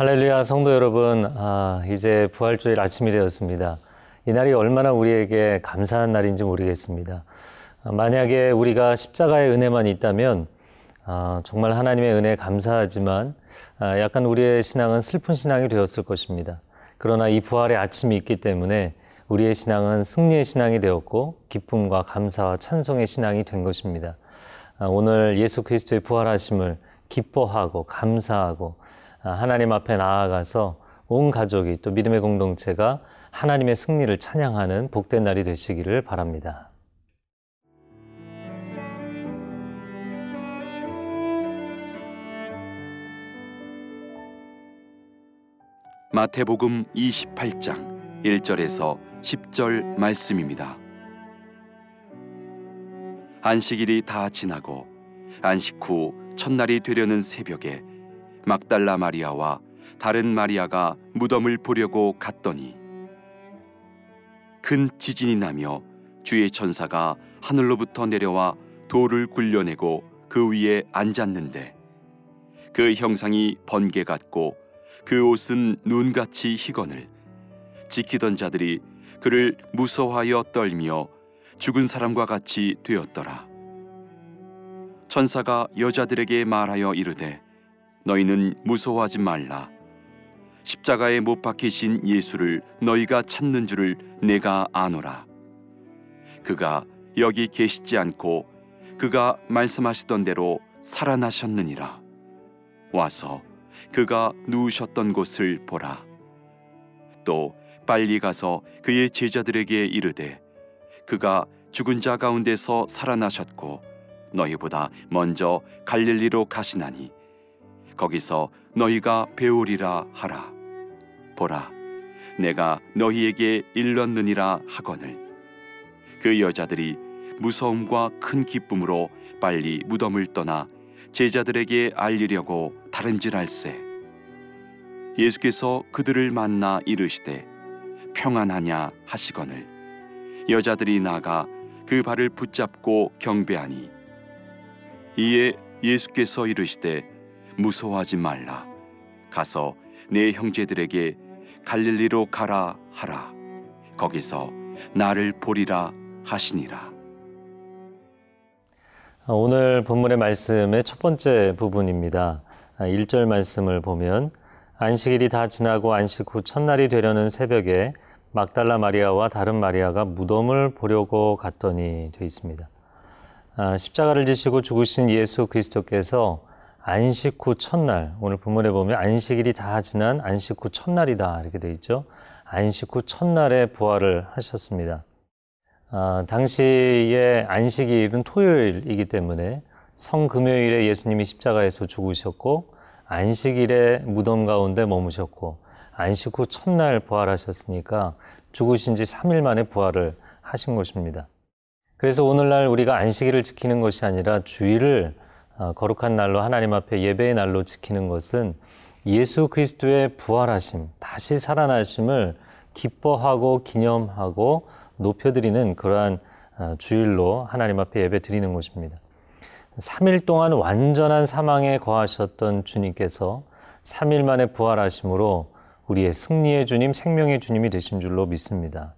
할렐루야 성도 여러분, 아, 이제 부활주일 아침이 되었습니다. 이 날이 얼마나 우리에게 감사한 날인지 모르겠습니다. 아, 만약에 우리가 십자가의 은혜만 있다면 아, 정말 하나님의 은혜에 감사하지만 아, 약간 우리의 신앙은 슬픈 신앙이 되었을 것입니다. 그러나 이 부활의 아침이 있기 때문에 우리의 신앙은 승리의 신앙이 되었고 기쁨과 감사와 찬송의 신앙이 된 것입니다. 아, 오늘 예수 그리스도의 부활하심을 기뻐하고 감사하고 아, 하나님 앞에 나아가서 온 가족이 또 믿음의 공동체가 하나님의 승리를 찬양하는 복된 날이 되시기를 바랍니다. 마태복음 28장 1절에서 10절 말씀입니다. 안식일이 다 지나고 안식 후 첫날이 되려는 새벽에 막달라 마리아와 다른 마리아가 무덤을 보려고 갔더니 큰 지진이 나며 주의 천사가 하늘로부터 내려와 돌을 굴려내고 그 위에 앉았는데 그 형상이 번개 같고 그 옷은 눈같이 희건을 지키던 자들이 그를 무서워하여 떨며 죽은 사람과 같이 되었더라. 천사가 여자들에게 말하여 이르되 너희는 무서워하지 말라. 십자가에 못 박히신 예수를 너희가 찾는 줄을 내가 아노라. 그가 여기 계시지 않고 그가 말씀하시던 대로 살아나셨느니라. 와서 그가 누우셨던 곳을 보라. 또 빨리 가서 그의 제자들에게 이르되 그가 죽은 자 가운데서 살아나셨고 너희보다 먼저 갈릴리로 가시나니 거기서 너희가 배우리라 하라. 보라, 내가 너희에게 일렀느니라 하거늘. 그 여자들이 무서움과 큰 기쁨으로 빨리 무덤을 떠나 제자들에게 알리려고 다름질할세. 예수께서 그들을 만나 이르시되 평안하냐 하시거늘. 여자들이 나가 그 발을 붙잡고 경배하니 이에 예수께서 이르시되 무서워하지 말라. 가서 내 형제들에게 갈릴리로 가라 하라. 거기서 나를 보리라 하시니라. 오늘 본문의 말씀의 첫 번째 부분입니다. 1절 말씀을 보면 안식일이 다 지나고 안식 후 첫날이 되려는 새벽에 막달라 마리아와 다른 마리아가 무덤을 보려고 갔더니 되어 있습니다. 아, 십자가를 지시고 죽으신 예수 그리스도께서 안식 후 첫날, 오늘 본문에 보면 안식일이 다 지난 안식 후 첫날이다. 이렇게 되어 있죠. 안식 후 첫날에 부활을 하셨습니다. 아, 당시에 안식일은 토요일이기 때문에 성금요일에 예수님이 십자가에서 죽으셨고, 안식일에 무덤 가운데 머무셨고, 안식 후 첫날 부활하셨으니까 죽으신 지 3일 만에 부활을 하신 것입니다. 그래서 오늘날 우리가 안식일을 지키는 것이 아니라 주일을 어, 거룩한 날로 하나님 앞에 예배의 날로 지키는 것은 예수 그리스도의 부활하심, 다시 살아나심을 기뻐하고 기념하고 높여드리는 그러한 어, 주일로 하나님 앞에 예배 드리는 것입니다. 3일 동안 완전한 사망에 거하셨던 주님께서 3일 만에 부활하심으로 우리의 승리의 주님, 생명의 주님이 되신 줄로 믿습니다.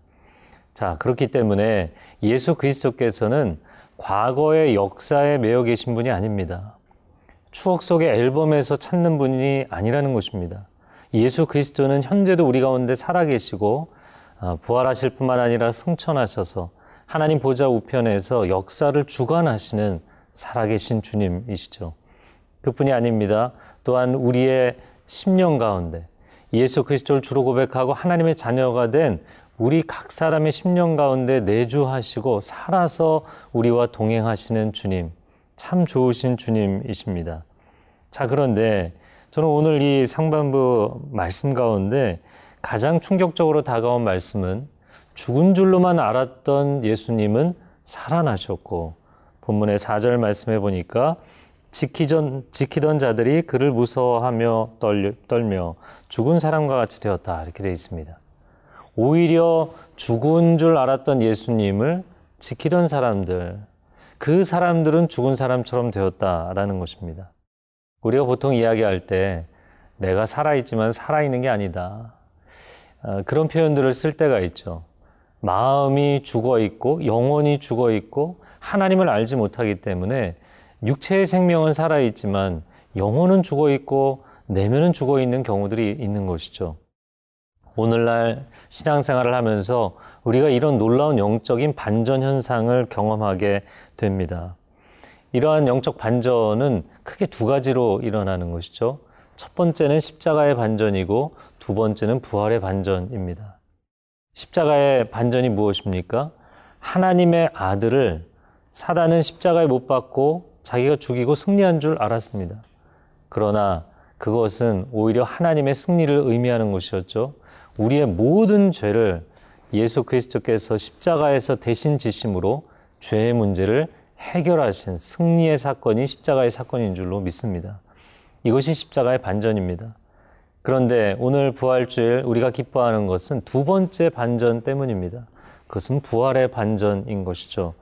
자, 그렇기 때문에 예수 그리스도께서는 과거의 역사에 매여 계신 분이 아닙니다. 추억 속의 앨범에서 찾는 분이 아니라는 것입니다. 예수 그리스도는 현재도 우리 가운데 살아계시고 어, 부활하실 뿐만 아니라 승천하셔서 하나님 보좌 우편에서 역사를 주관하시는 살아계신 주님이시죠. 그뿐이 아닙니다. 또한 우리의 10년 가운데 예수 그리스도를 주로 고백하고 하나님의 자녀가 된 우리 각 사람의 심령 가운데 내주하시고 살아서 우리와 동행하시는 주님, 참 좋으신 주님이십니다. 자, 그런데 저는 오늘 이 상반부 말씀 가운데 가장 충격적으로 다가온 말씀은 죽은 줄로만 알았던 예수님은 살아나셨고 본문의 4절 말씀해 보니까 지키전, 지키던 자들이 그를 무서워하며 떨, 떨며 죽은 사람과 같이 되었다 이렇게 되어 있습니다. 오히려 죽은 줄 알았던 예수님을 지키던 사람들, 그 사람들은 죽은 사람처럼 되었다라는 것입니다. 우리가 보통 이야기할 때 내가 살아있지만 살아있는 게 아니다. 어, 그런 표현들을 쓸 때가 있죠. 마음이 죽어 있고 영혼이 죽어 있고 하나님을 알지 못하기 때문에 육체의 생명은 살아 있지만 영혼은 죽어 있고 내면은 죽어 있는 경우들이 있는 것이죠. 오늘날 신앙생활을 하면서 우리가 이런 놀라운 영적인 반전 현상을 경험하게 됩니다. 이러한 영적 반전은 크게 두 가지로 일어나는 것이죠. 첫 번째는 십자가의 반전이고 두 번째는 부활의 반전입니다. 십자가의 반전이 무엇입니까? 하나님의 아들을 사단은 십자가에 못 박고 자기가 죽이고 승리한 줄 알았습니다. 그러나 그것은 오히려 하나님의 승리를 의미하는 것이었죠. 우리의 모든 죄를 예수 그리스도께서 십자가에서 대신 지심으로 죄의 문제를 해결하신 승리의 사건이 십자가의 사건인 줄로 믿습니다. 이것이 십자가의 반전입니다. 그런데 오늘 부활주일 우리가 기뻐하는 것은 두 번째 반전 때문입니다. 그것은 부활의 반전인 것이죠.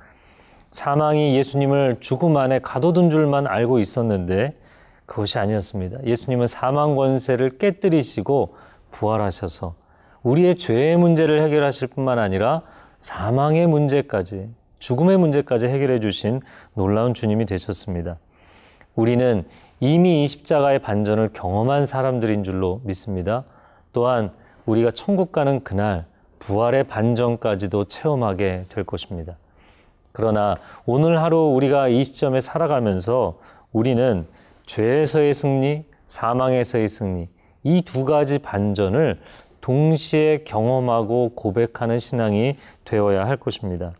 사망이 예수님을 죽음 안에 가둬둔 줄만 알고 있었는데 그것이 아니었습니다. 예수님은 사망 권세를 깨뜨리시고 부활하셔서 우리의 죄의 문제를 해결하실 뿐만 아니라 사망의 문제까지 죽음의 문제까지 해결해 주신 놀라운 주님이 되셨습니다. 우리는 이미 이 십자가의 반전을 경험한 사람들인 줄로 믿습니다. 또한 우리가 천국 가는 그날 부활의 반전까지도 체험하게 될 것입니다. 그러나 오늘 하루 우리가 이 시점에 살아가면서 우리는 죄에서의 승리, 사망에서의 승리, 이 두 가지 반전을 동시에 경험하고 고백하는 신앙이 되어야 할 것입니다.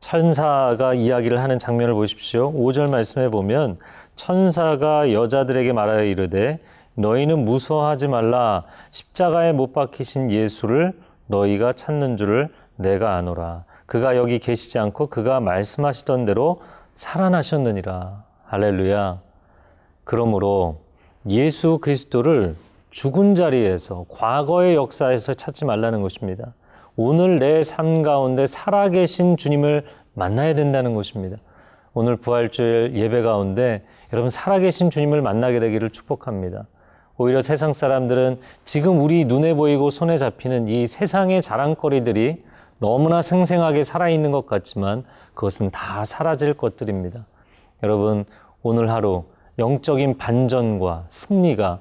천사가 이야기를 하는 장면을 보십시오. 5절 말씀에 보면 천사가 여자들에게 말하여 이르되 너희는 무서워하지 말라 십자가에 못 박히신 예수를 너희가 찾는 줄을 내가 아노라. 그가 여기 계시지 않고 그가 말씀하시던 대로 살아나셨느니라. 할렐루야. 그러므로 예수 그리스도를 죽은 자리에서 과거의 역사에서 찾지 말라는 것입니다. 오늘 내 삶 가운데 살아계신 주님을 만나야 된다는 것입니다. 오늘 부활주일 예배 가운데 여러분 살아계신 주님을 만나게 되기를 축복합니다. 오히려 세상 사람들은 지금 우리 눈에 보이고 손에 잡히는 이 세상의 자랑거리들이 너무나 생생하게 살아있는 것 같지만 그것은 다 사라질 것들입니다. 여러분, 오늘 하루 영적인 반전과 승리가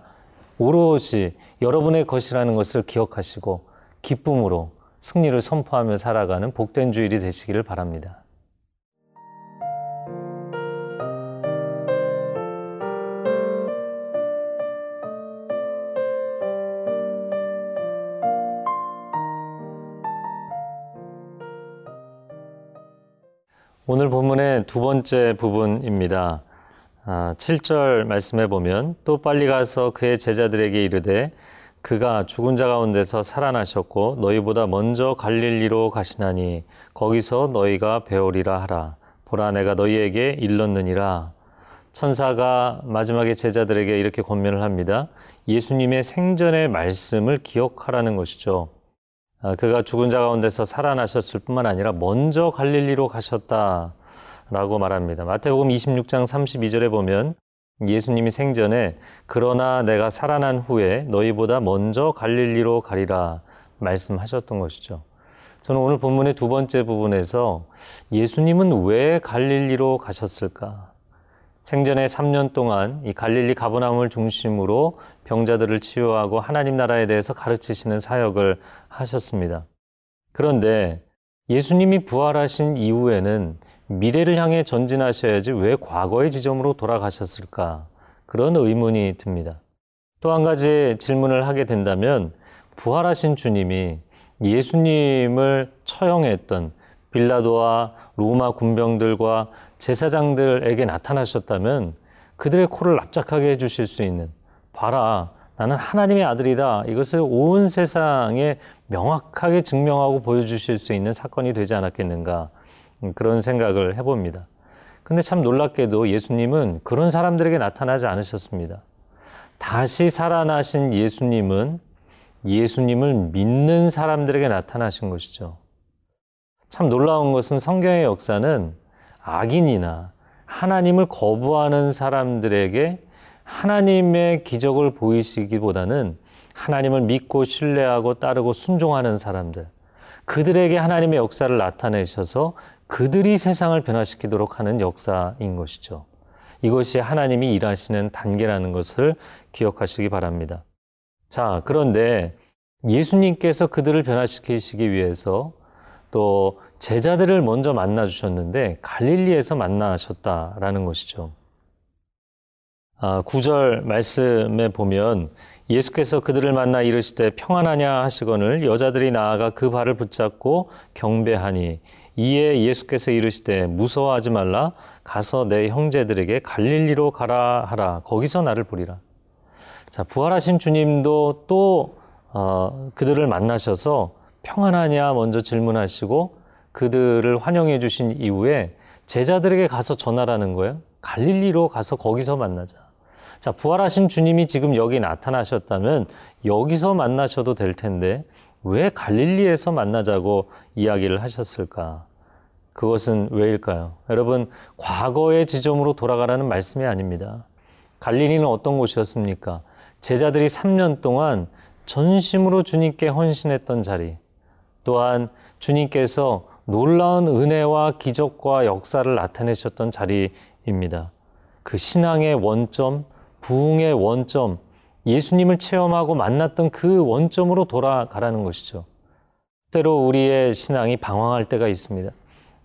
오롯이 여러분의 것이라는 것을 기억하시고 기쁨으로 승리를 선포하며 살아가는 복된 주일이 되시기를 바랍니다. 오늘 본문의 두 번째 부분입니다. 7절 아, 말씀해 보면 또 빨리 가서 그의 제자들에게 이르되 그가 죽은 자 가운데서 살아나셨고 너희보다 먼저 갈릴리로 가시나니 거기서 너희가 배우리라 하라. 보라 내가 너희에게 일렀느니라. 천사가 마지막에 제자들에게 이렇게 권면을 합니다. 예수님의 생전의 말씀을 기억하라는 것이죠. 아, 그가 죽은 자 가운데서 살아나셨을 뿐만 아니라 먼저 갈릴리로 가셨다 라고 말합니다. 마태복음 26장 32절에 보면 예수님이 생전에 그러나 내가 살아난 후에 너희보다 먼저 갈릴리로 가리라 말씀하셨던 것이죠. 저는 오늘 본문의 두 번째 부분에서 예수님은 왜 갈릴리로 가셨을까? 생전에 3년 동안 이 갈릴리 가버나움을 중심으로 병자들을 치유하고 하나님 나라에 대해서 가르치시는 사역을 하셨습니다. 그런데 예수님이 부활하신 이후에는 미래를 향해 전진하셔야지 왜 과거의 지점으로 돌아가셨을까? 그런 의문이 듭니다. 또 한 가지 질문을 하게 된다면 부활하신 주님이 예수님을 처형했던 빌라도와 로마 군병들과 제사장들에게 나타나셨다면 그들의 코를 납작하게 해주실 수 있는 봐라 나는 하나님의 아들이다 이것을 온 세상에 명확하게 증명하고 보여주실 수 있는 사건이 되지 않았겠는가 음, 그런 생각을 해봅니다. 근데 참 놀랍게도 예수님은 그런 사람들에게 나타나지 않으셨습니다. 다시 살아나신 예수님은 예수님을 믿는 사람들에게 나타나신 것이죠. 참 놀라운 것은 성경의 역사는 악인이나 하나님을 거부하는 사람들에게 하나님의 기적을 보이시기보다는 하나님을 믿고 신뢰하고 따르고 순종하는 사람들, 그들에게 하나님의 역사를 나타내셔서 그들이 세상을 변화시키도록 하는 역사인 것이죠. 이것이 하나님이 일하시는 단계라는 것을 기억하시기 바랍니다. 자, 그런데 예수님께서 그들을 변화시키시기 위해서 또 제자들을 먼저 만나 주셨는데 갈릴리에서 만나셨다라는 것이죠. 아, 9절 말씀에 보면 예수께서 그들을 만나 이르시되 평안하냐 하시거늘 여자들이 나아가 그 발을 붙잡고 경배하니 이에 예수께서 이르시되 무서워하지 말라 가서 내 형제들에게 갈릴리로 가라 하라 거기서 나를 보리라. 자 부활하신 주님도 또 어, 그들을 만나셔서 평안하냐 먼저 질문하시고 그들을 환영해 주신 이후에 제자들에게 가서 전하라는 거예요. 갈릴리로 가서 거기서 만나자. 자, 부활하신 주님이 지금 여기 나타나셨다면 여기서 만나셔도 될 텐데 왜 갈릴리에서 만나자고 이야기를 하셨을까? 그것은 왜일까요? 여러분, 과거의 지점으로 돌아가라는 말씀이 아닙니다. 갈릴리는 어떤 곳이었습니까? 제자들이 3년 동안 전심으로 주님께 헌신했던 자리, 또한 주님께서 놀라운 은혜와 기적과 역사를 나타내셨던 자리입니다. 그 신앙의 원점, 부흥의 원점, 예수님을 체험하고 만났던 그 원점으로 돌아가라는 것이죠. 때로 우리의 신앙이 방황할 때가 있습니다.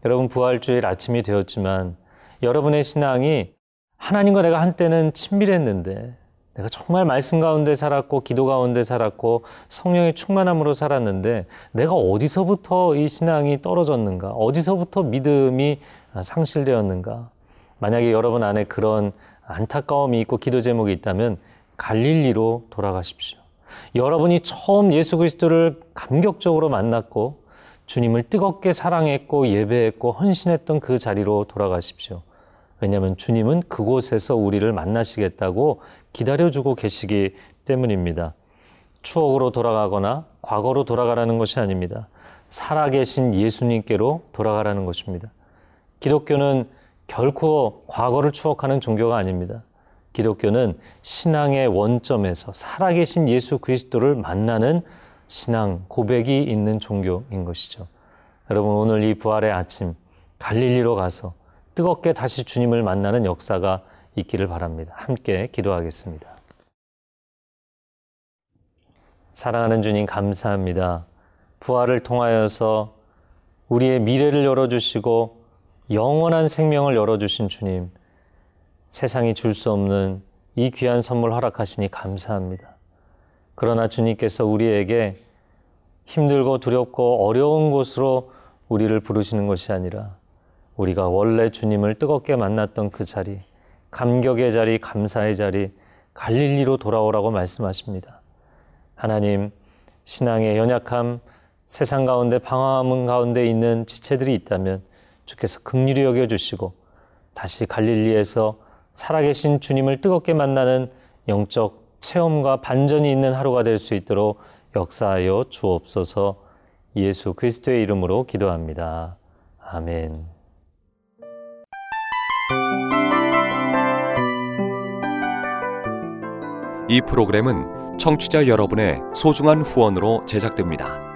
여러분 부활주일 아침이 되었지만 여러분의 신앙이 하나님과 내가 한때는 친밀했는데 내가 정말 말씀 가운데 살았고 기도 가운데 살았고 성령의 충만함으로 살았는데 내가 어디서부터 이 신앙이 떨어졌는가? 어디서부터 믿음이 상실되었는가? 만약에 여러분 안에 그런 안타까움이 있고 기도 제목이 있다면 갈릴리로 돌아가십시오. 여러분이 처음 예수 그리스도를 감격적으로 만났고 주님을 뜨겁게 사랑했고 예배했고 헌신했던 그 자리로 돌아가십시오. 왜냐하면 주님은 그곳에서 우리를 만나시겠다고 기다려주고 계시기 때문입니다. 추억으로 돌아가거나 과거로 돌아가라는 것이 아닙니다. 살아계신 예수님께로 돌아가라는 것입니다. 기독교는 결코 과거를 추억하는 종교가 아닙니다. 기독교는 신앙의 원점에서 살아계신 예수 그리스도를 만나는 신앙 고백이 있는 종교인 것이죠. 여러분 오늘 이 부활의 아침 갈릴리로 가서 뜨겁게 다시 주님을 만나는 역사가 있기를 바랍니다. 함께 기도하겠습니다. 사랑하는 주님 감사합니다. 부활을 통하여서 우리의 미래를 열어주시고 영원한 생명을 열어주신 주님, 세상이 줄 수 없는 이 귀한 선물 허락하시니 감사합니다. 그러나 주님께서 우리에게 힘들고 두렵고 어려운 곳으로 우리를 부르시는 것이 아니라 우리가 원래 주님을 뜨겁게 만났던 그 자리, 감격의 자리, 감사의 자리, 갈릴리로 돌아오라고 말씀하십니다. 하나님, 신앙의 연약함, 세상 가운데 방황함 가운데 있는 지체들이 있다면 주께서 극률히 여겨 주시고 다시 갈릴리에서 살아계신 주님을 뜨겁게 만나는 영적 체험과 반전이 있는 하루가 될 수 있도록 역사하여 주옵소서 예수 그리스도의 이름으로 기도합니다. 아멘. 이 프로그램은 청취자 여러분의 소중한 후원으로 제작됩니다.